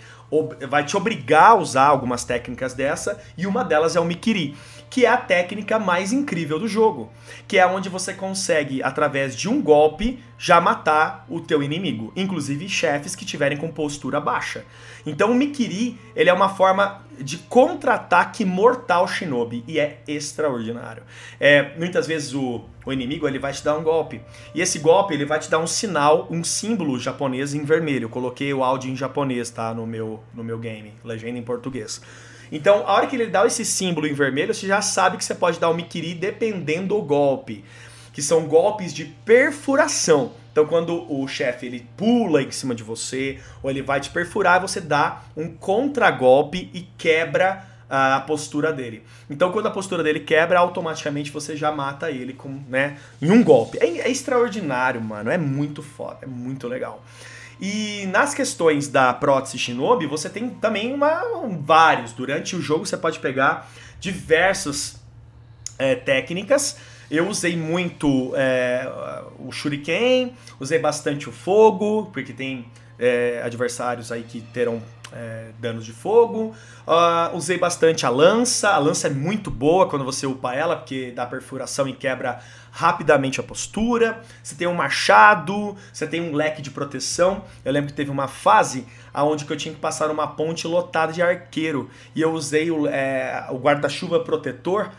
Vai te obrigar a usar algumas técnicas dessa. E uma delas é o Mikiri que é a técnica mais incrível do jogo, que é onde você consegue, através de um golpe, já matar o teu inimigo, inclusive chefes que tiverem com postura baixa. Então o Mikiri, ele é uma forma de contra-ataque mortal shinobi e é extraordinário. É, muitas vezes o, o inimigo ele vai te dar um golpe e esse golpe ele vai te dar um sinal, um símbolo japonês em vermelho. Eu coloquei o áudio em japonês, tá, no meu no meu game, legenda em português. Então, a hora que ele dá esse símbolo em vermelho, você já sabe que você pode dar o Mikiri dependendo do golpe. Que são golpes de perfuração. Então, quando o chefe ele pula em cima de você, ou ele vai te perfurar, você dá um contragolpe e quebra a postura dele. Então, quando a postura dele quebra, automaticamente você já mata ele com, né, em um golpe. É, é extraordinário, mano. É muito foda, é muito legal. E nas questões da prótese Shinobi, você tem também uma, vários. Durante o jogo você pode pegar diversas é, técnicas. Eu usei muito é, o Shuriken, usei bastante o fogo, porque tem é, adversários aí que terão é, danos de fogo. Uh, usei bastante a lança. A lança é muito boa quando você upa ela, porque dá perfuração e quebra rapidamente a postura. Você tem um machado, você tem um leque de proteção. Eu lembro que teve uma fase onde eu tinha que passar uma ponte lotada de arqueiro. E eu usei o, é, o guarda-chuva protetor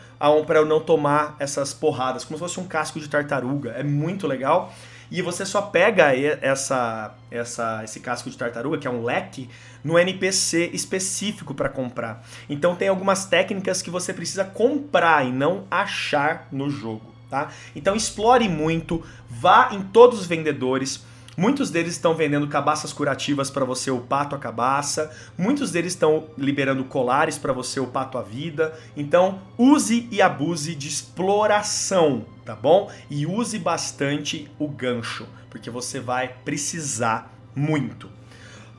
para eu não tomar essas porradas, como se fosse um casco de tartaruga. É muito legal. E você só pega essa, essa, esse casco de tartaruga, que é um leque, no NPC específico para comprar. Então tem algumas técnicas que você precisa comprar e não achar no jogo. Tá? Então explore muito, vá em todos os vendedores, Muitos deles estão vendendo cabaças curativas para você upar tua cabaça. Muitos deles estão liberando colares para você upar tua vida. Então, use e abuse de exploração, tá bom? E use bastante o gancho, porque você vai precisar muito.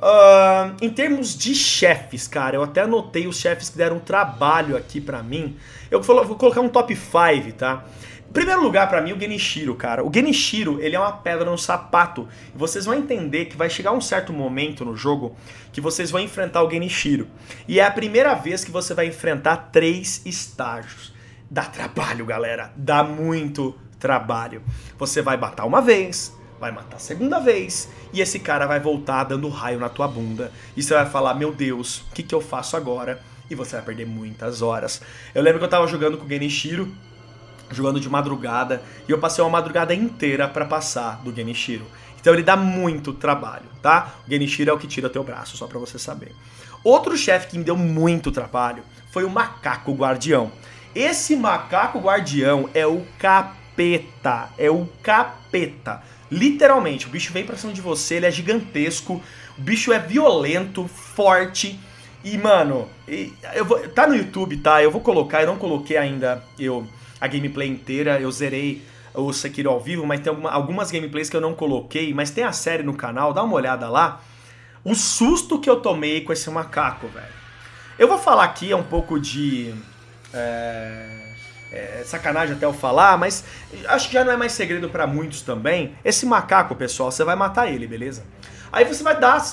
Uh, em termos de chefes, cara, eu até anotei os chefes que deram trabalho aqui para mim. Eu vou colocar um top 5, tá? Primeiro lugar, para mim, o Genichiro, cara. O Genichiro, ele é uma pedra no sapato. E vocês vão entender que vai chegar um certo momento no jogo que vocês vão enfrentar o Genichiro. E é a primeira vez que você vai enfrentar três estágios. Dá trabalho, galera. Dá muito trabalho. Você vai matar uma vez, vai matar a segunda vez, e esse cara vai voltar dando raio na tua bunda. E você vai falar, meu Deus, o que, que eu faço agora? E você vai perder muitas horas. Eu lembro que eu tava jogando com o Genichiro jogando de madrugada, e eu passei uma madrugada inteira para passar do Genichiro. Então ele dá muito trabalho, tá? O Genichiro é o que tira teu braço, só para você saber. Outro chefe que me deu muito trabalho foi o Macaco Guardião. Esse Macaco Guardião é o capeta, é o capeta. Literalmente, o bicho vem pra cima de você, ele é gigantesco, o bicho é violento, forte, e mano, eu vou, tá no YouTube, tá? Eu vou colocar, eu não coloquei ainda, eu a gameplay inteira. Eu zerei o Sekiro ao vivo, mas tem alguma, algumas gameplays que eu não coloquei. Mas tem a série no canal, dá uma olhada lá. O susto que eu tomei com esse macaco, velho. Eu vou falar aqui é um pouco de. É, é, sacanagem até eu falar, mas acho que já não é mais segredo para muitos também. Esse macaco, pessoal, você vai matar ele, beleza? Aí você vai dar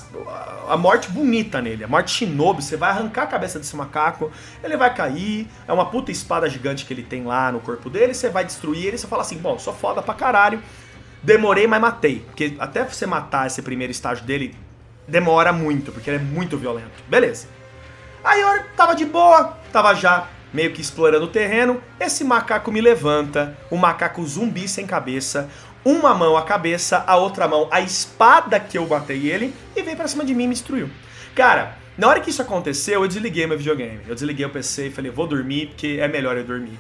a morte bonita nele, a morte shinobi, você vai arrancar a cabeça desse macaco, ele vai cair, é uma puta espada gigante que ele tem lá no corpo dele, você vai destruir ele, você fala assim, bom, sou foda pra caralho, demorei, mas matei. Porque até você matar esse primeiro estágio dele, demora muito, porque ele é muito violento. Beleza. Aí eu tava de boa, tava já meio que explorando o terreno, esse macaco me levanta, um macaco zumbi sem cabeça, uma mão a cabeça, a outra mão a espada que eu matei ele e veio pra cima de mim e me destruiu. Cara, na hora que isso aconteceu, eu desliguei meu videogame. Eu desliguei o PC e falei, vou dormir porque é melhor eu dormir.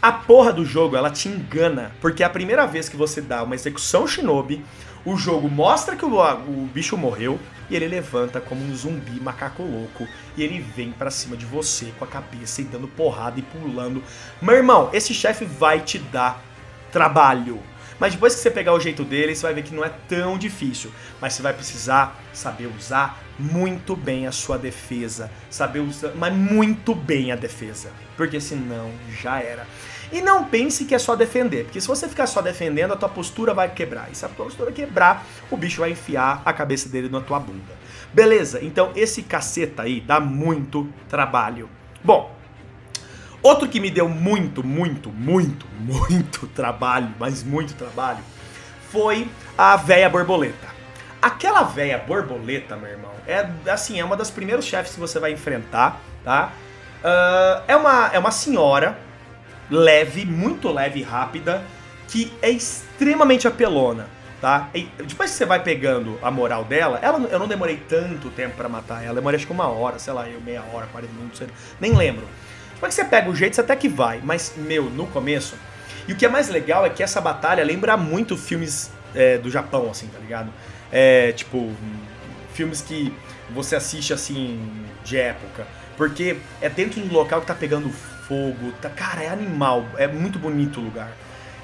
A porra do jogo, ela te engana, porque é a primeira vez que você dá uma execução shinobi, o jogo mostra que o, o bicho morreu e ele levanta como um zumbi macaco louco e ele vem para cima de você com a cabeça e dando porrada e pulando. Meu irmão, esse chefe vai te dar trabalho. Mas depois que você pegar o jeito dele, você vai ver que não é tão difícil. Mas você vai precisar saber usar muito bem a sua defesa. Saber usar, mas muito bem a defesa. Porque senão já era. E não pense que é só defender, porque se você ficar só defendendo, a tua postura vai quebrar. E se a tua postura quebrar, o bicho vai enfiar a cabeça dele na tua bunda. Beleza? Então esse caceta aí dá muito trabalho. Bom, Outro que me deu muito, muito, muito, [LAUGHS] muito trabalho, mas muito trabalho, foi a véia borboleta. Aquela véia borboleta, meu irmão, é assim, é uma das primeiros chefes que você vai enfrentar, tá? Uh, é, uma, é uma senhora leve, muito leve e rápida, que é extremamente apelona, tá? E depois que você vai pegando a moral dela, ela, eu não demorei tanto tempo para matar ela, demorei acho que uma hora, sei lá, eu meia hora, 40 minutos, nem lembro. Como é você pega o jeito, você até que vai, mas, meu, no começo. E o que é mais legal é que essa batalha lembra muito filmes é, do Japão, assim, tá ligado? É, tipo, filmes que você assiste, assim, de época. Porque é dentro de um local que tá pegando fogo, tá, cara, é animal, é muito bonito o lugar.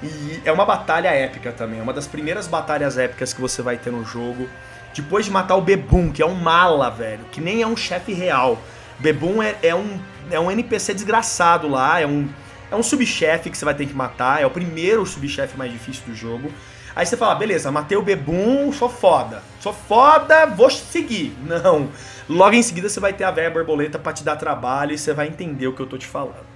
E é uma batalha épica também, é uma das primeiras batalhas épicas que você vai ter no jogo. Depois de matar o Bebum, que é um mala, velho, que nem é um chefe real. Bebum é, é, um, é um NPC desgraçado lá, é um, é um subchefe que você vai ter que matar, é o primeiro subchefe mais difícil do jogo. Aí você fala, beleza, matei o Bebum, sou foda. Sou foda, vou seguir. Não. Logo em seguida você vai ter a velha borboleta para te dar trabalho e você vai entender o que eu tô te falando.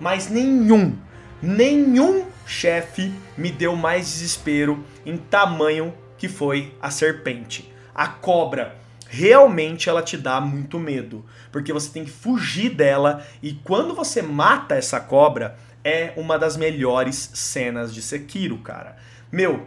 Mas nenhum, nenhum chefe me deu mais desespero em tamanho que foi a serpente. A cobra realmente ela te dá muito medo, porque você tem que fugir dela e quando você mata essa cobra é uma das melhores cenas de Sekiro, cara. Meu,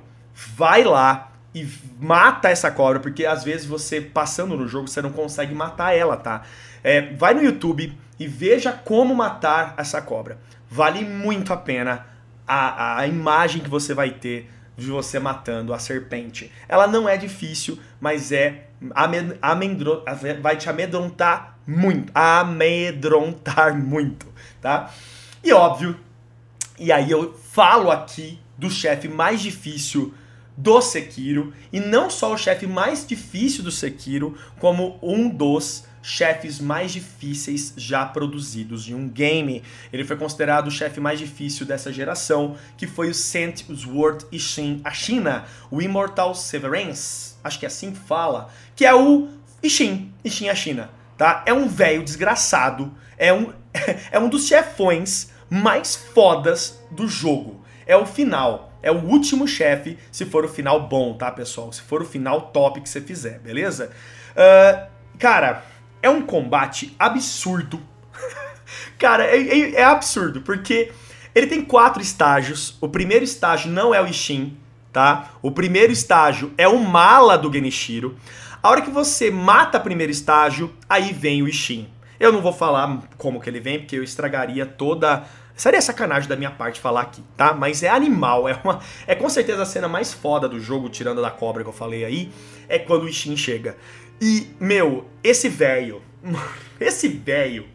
vai lá e mata essa cobra, porque às vezes você passando no jogo você não consegue matar ela, tá? É, vai no YouTube e veja como matar essa cobra. Vale muito a pena a, a imagem que você vai ter de você matando a serpente. Ela não é difícil, mas é amedro, vai te amedrontar muito, amedrontar muito, tá? E óbvio, e aí eu falo aqui do chefe mais difícil do Sekiro, e não só o chefe mais difícil do Sekiro, como um dos chefes mais difíceis já produzidos em um game. Ele foi considerado o chefe mais difícil dessa geração, que foi o Saint Sword Ishin Ashina, o Immortal Severance, acho que é assim que fala, que é o Ishin, Ishin Ashina, tá? É um velho desgraçado, é um, [LAUGHS] é um dos chefões mais fodas do jogo. É o final. É o último chefe, se for o final bom, tá, pessoal? Se for o final top que você fizer, beleza? Uh, cara, é um combate absurdo. [LAUGHS] Cara, é, é, é, absurdo, porque ele tem quatro estágios. O primeiro estágio não é o Ishin, tá? O primeiro estágio é o Mala do Genichiro. A hora que você mata o primeiro estágio, aí vem o Ishin. Eu não vou falar como que ele vem, porque eu estragaria toda. Seria sacanagem da minha parte falar aqui, tá? Mas é animal, é uma. É com certeza a cena mais foda do jogo, tirando da cobra que eu falei aí, é quando o Ishin chega. E, meu, esse velho, [LAUGHS] esse velho,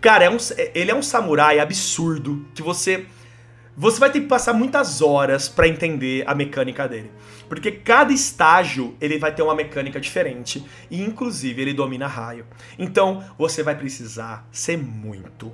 cara, é um, ele é um samurai absurdo que você você vai ter que passar muitas horas para entender a mecânica dele. Porque cada estágio ele vai ter uma mecânica diferente e inclusive ele domina raio. Então, você vai precisar ser muito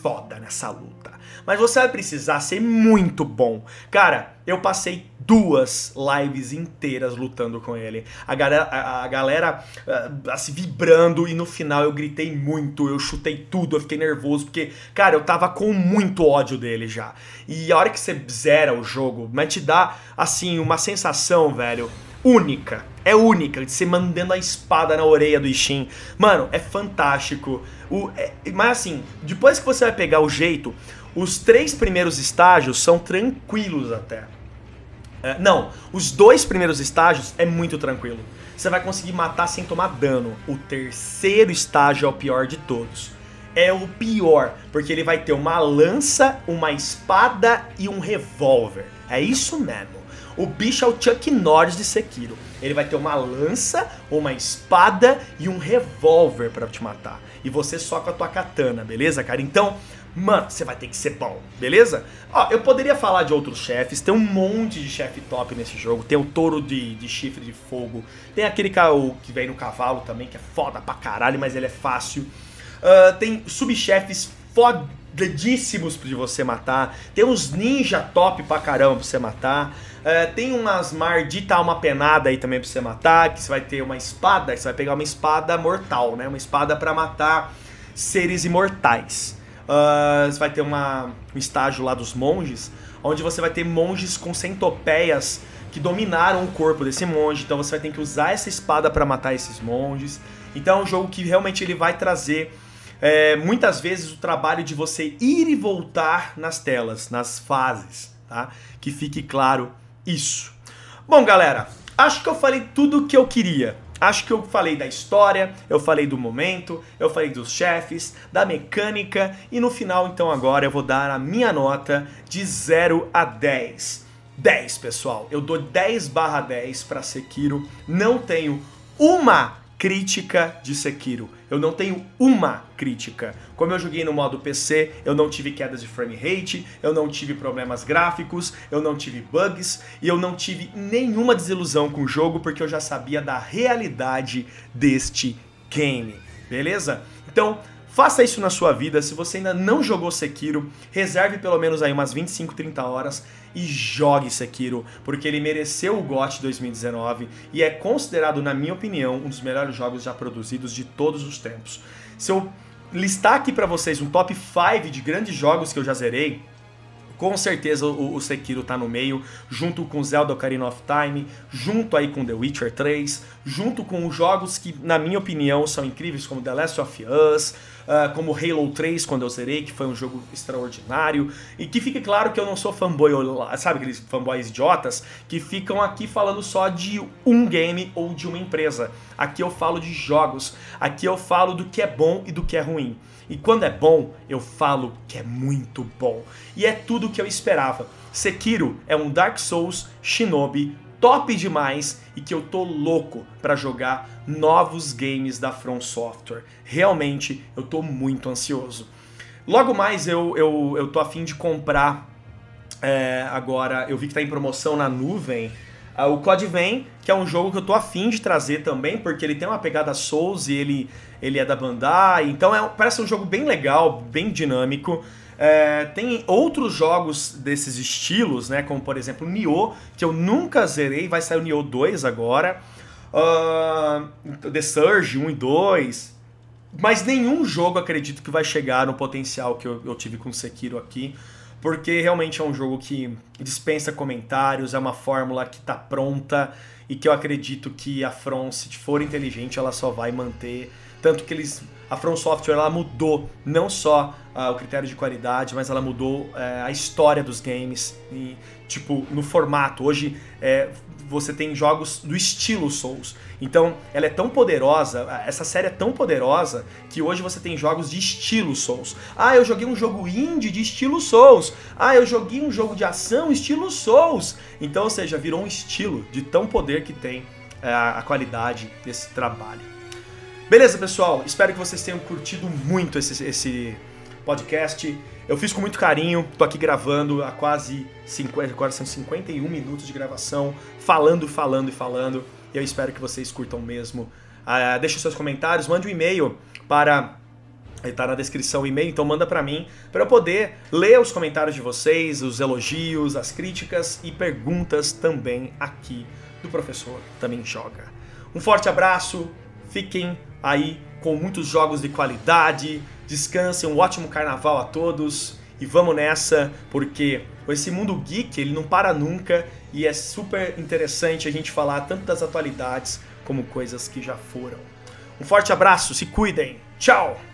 foda nessa luta. Mas você vai precisar ser muito bom. Cara, eu passei duas lives inteiras lutando com ele. A galera, a, a galera uh, assim, vibrando e no final eu gritei muito, eu chutei tudo, eu fiquei nervoso porque, cara, eu tava com muito ódio dele já. E a hora que você zera o jogo, mas te dá, assim, uma sensação, velho, única. É única, de você mandando a espada na orelha do Ishin. Mano, é fantástico. O, é, mas assim, depois que você vai pegar o jeito, os três primeiros estágios são tranquilos até. É, não, os dois primeiros estágios é muito tranquilo. Você vai conseguir matar sem tomar dano. O terceiro estágio é o pior de todos. É o pior, porque ele vai ter uma lança, uma espada e um revólver. É isso mesmo. O bicho é o Chuck Norris de Sekiro. Ele vai ter uma lança, uma espada e um revólver para te matar. E você só com a tua katana, beleza, cara? Então, mano, você vai ter que ser bom, beleza? Ó, eu poderia falar de outros chefes, tem um monte de chefe top nesse jogo. Tem o touro de, de chifre de fogo, tem aquele que vem no cavalo também, que é foda pra caralho, mas ele é fácil. Uh, tem subchefes fodidíssimos de você matar. Tem uns ninja top pra caramba pra você matar. Uh, tem umas mardita alma penada aí também pra você matar, que você vai ter uma espada, você vai pegar uma espada mortal, né? Uma espada para matar seres imortais. Uh, você vai ter uma, um estágio lá dos monges, onde você vai ter monges com centopeias que dominaram o corpo desse monge, então você vai ter que usar essa espada para matar esses monges. Então é um jogo que realmente ele vai trazer é, muitas vezes o trabalho de você ir e voltar nas telas, nas fases, tá? Que fique claro isso. Bom, galera, acho que eu falei tudo o que eu queria. Acho que eu falei da história, eu falei do momento, eu falei dos chefes, da mecânica e no final, então, agora eu vou dar a minha nota de 0 a 10. 10, pessoal. Eu dou 10 barra 10 para Sekiro. Não tenho uma crítica de Sekiro. Eu não tenho uma crítica. Como eu joguei no modo PC, eu não tive quedas de frame rate, eu não tive problemas gráficos, eu não tive bugs e eu não tive nenhuma desilusão com o jogo porque eu já sabia da realidade deste game. Beleza? Então, Faça isso na sua vida. Se você ainda não jogou Sekiro, reserve pelo menos aí umas 25, 30 horas e jogue Sekiro, porque ele mereceu o GOT 2019 e é considerado, na minha opinião, um dos melhores jogos já produzidos de todos os tempos. Se eu listar aqui para vocês um top 5 de grandes jogos que eu já zerei, com certeza o, Sekiro tá no meio, junto com Zelda Ocarina of Time, junto aí com The Witcher 3, junto com os jogos que, na minha opinião, são incríveis, como The Last of Us, uh, como Halo 3, quando eu zerei, que foi um jogo extraordinário. E que fique claro que eu não sou fanboy, sabe aqueles fanboys idiotas que ficam aqui falando só de um game ou de uma empresa. Aqui eu falo de jogos, aqui eu falo do que é bom e do que é ruim. E quando é bom, eu falo que é muito bom. E é tudo o que eu esperava. Sekiro é um Dark Souls Shinobi top demais e que eu tô louco para jogar novos games da From Software. Realmente, eu tô muito ansioso. Logo mais eu, eu, eu tô afim de comprar é, agora, eu vi que tá em promoção na nuvem, uh, o Code Vein, que é um jogo que eu tô afim de trazer também, porque ele tem uma pegada Souls e ele ele é da Bandai, então é, parece um jogo bem legal, bem dinâmico. É, tem outros jogos desses estilos, né? Como por exemplo Nioh, que eu nunca zerei, vai sair o Nioh 2 agora. Uh, The Surge 1 e 2. Mas nenhum jogo acredito que vai chegar no potencial que eu, eu tive com Sekiro aqui. Porque realmente é um jogo que dispensa comentários, é uma fórmula que está pronta e que eu acredito que a From, se for inteligente, ela só vai manter tanto que eles. A From Software ela mudou não só uh, o critério de qualidade, mas ela mudou uh, a história dos games. E, tipo, no formato. Hoje é, você tem jogos do estilo Souls. Então, ela é tão poderosa, essa série é tão poderosa, que hoje você tem jogos de estilo Souls. Ah, eu joguei um jogo indie de estilo Souls. Ah, eu joguei um jogo de ação estilo Souls. Então, ou seja, virou um estilo de tão poder que tem é, a qualidade desse trabalho. Beleza, pessoal? Espero que vocês tenham curtido muito esse, esse podcast. Eu fiz com muito carinho, tô aqui gravando há quase 50, agora são 51 minutos de gravação, falando, falando e falando. Eu espero que vocês curtam mesmo. Uh, deixe seus comentários, mande um e-mail para está na descrição o e-mail, então manda para mim para eu poder ler os comentários de vocês, os elogios, as críticas e perguntas também aqui do professor também joga. Um forte abraço, fiquem aí com muitos jogos de qualidade. Descansem, um ótimo carnaval a todos e vamos nessa, porque esse mundo geek ele não para nunca e é super interessante a gente falar tanto das atualidades como coisas que já foram. Um forte abraço, se cuidem, tchau!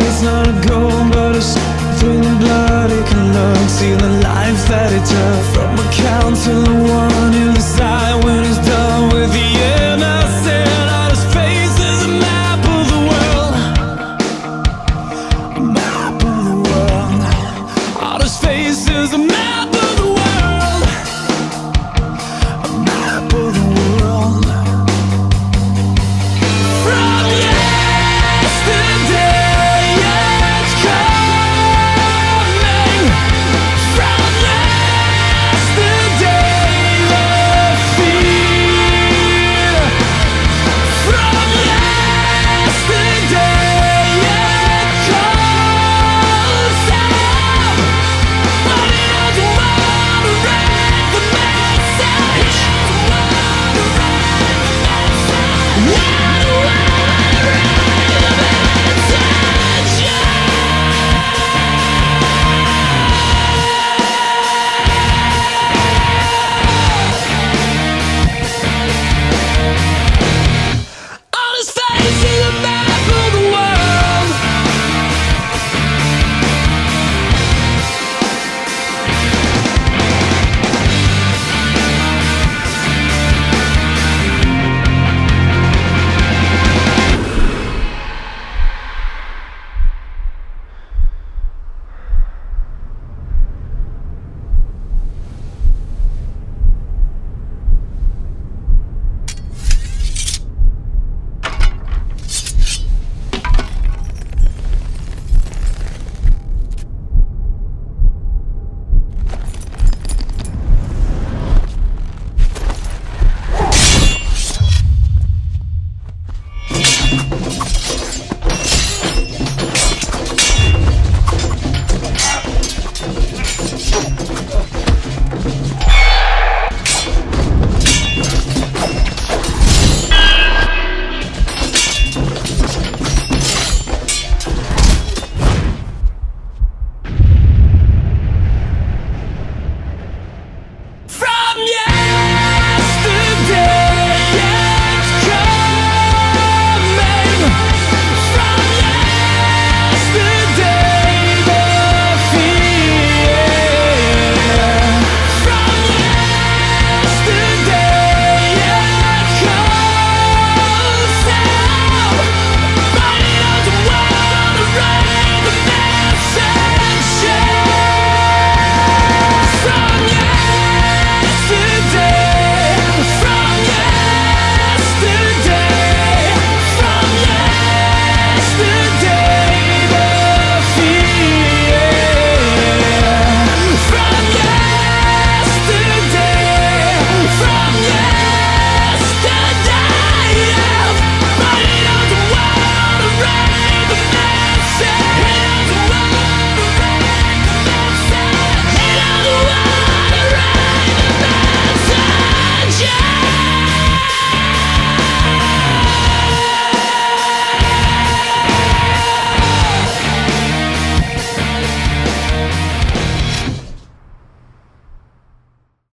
it's not a goal, but it's through the blood it can learn. See the life that it took from a council.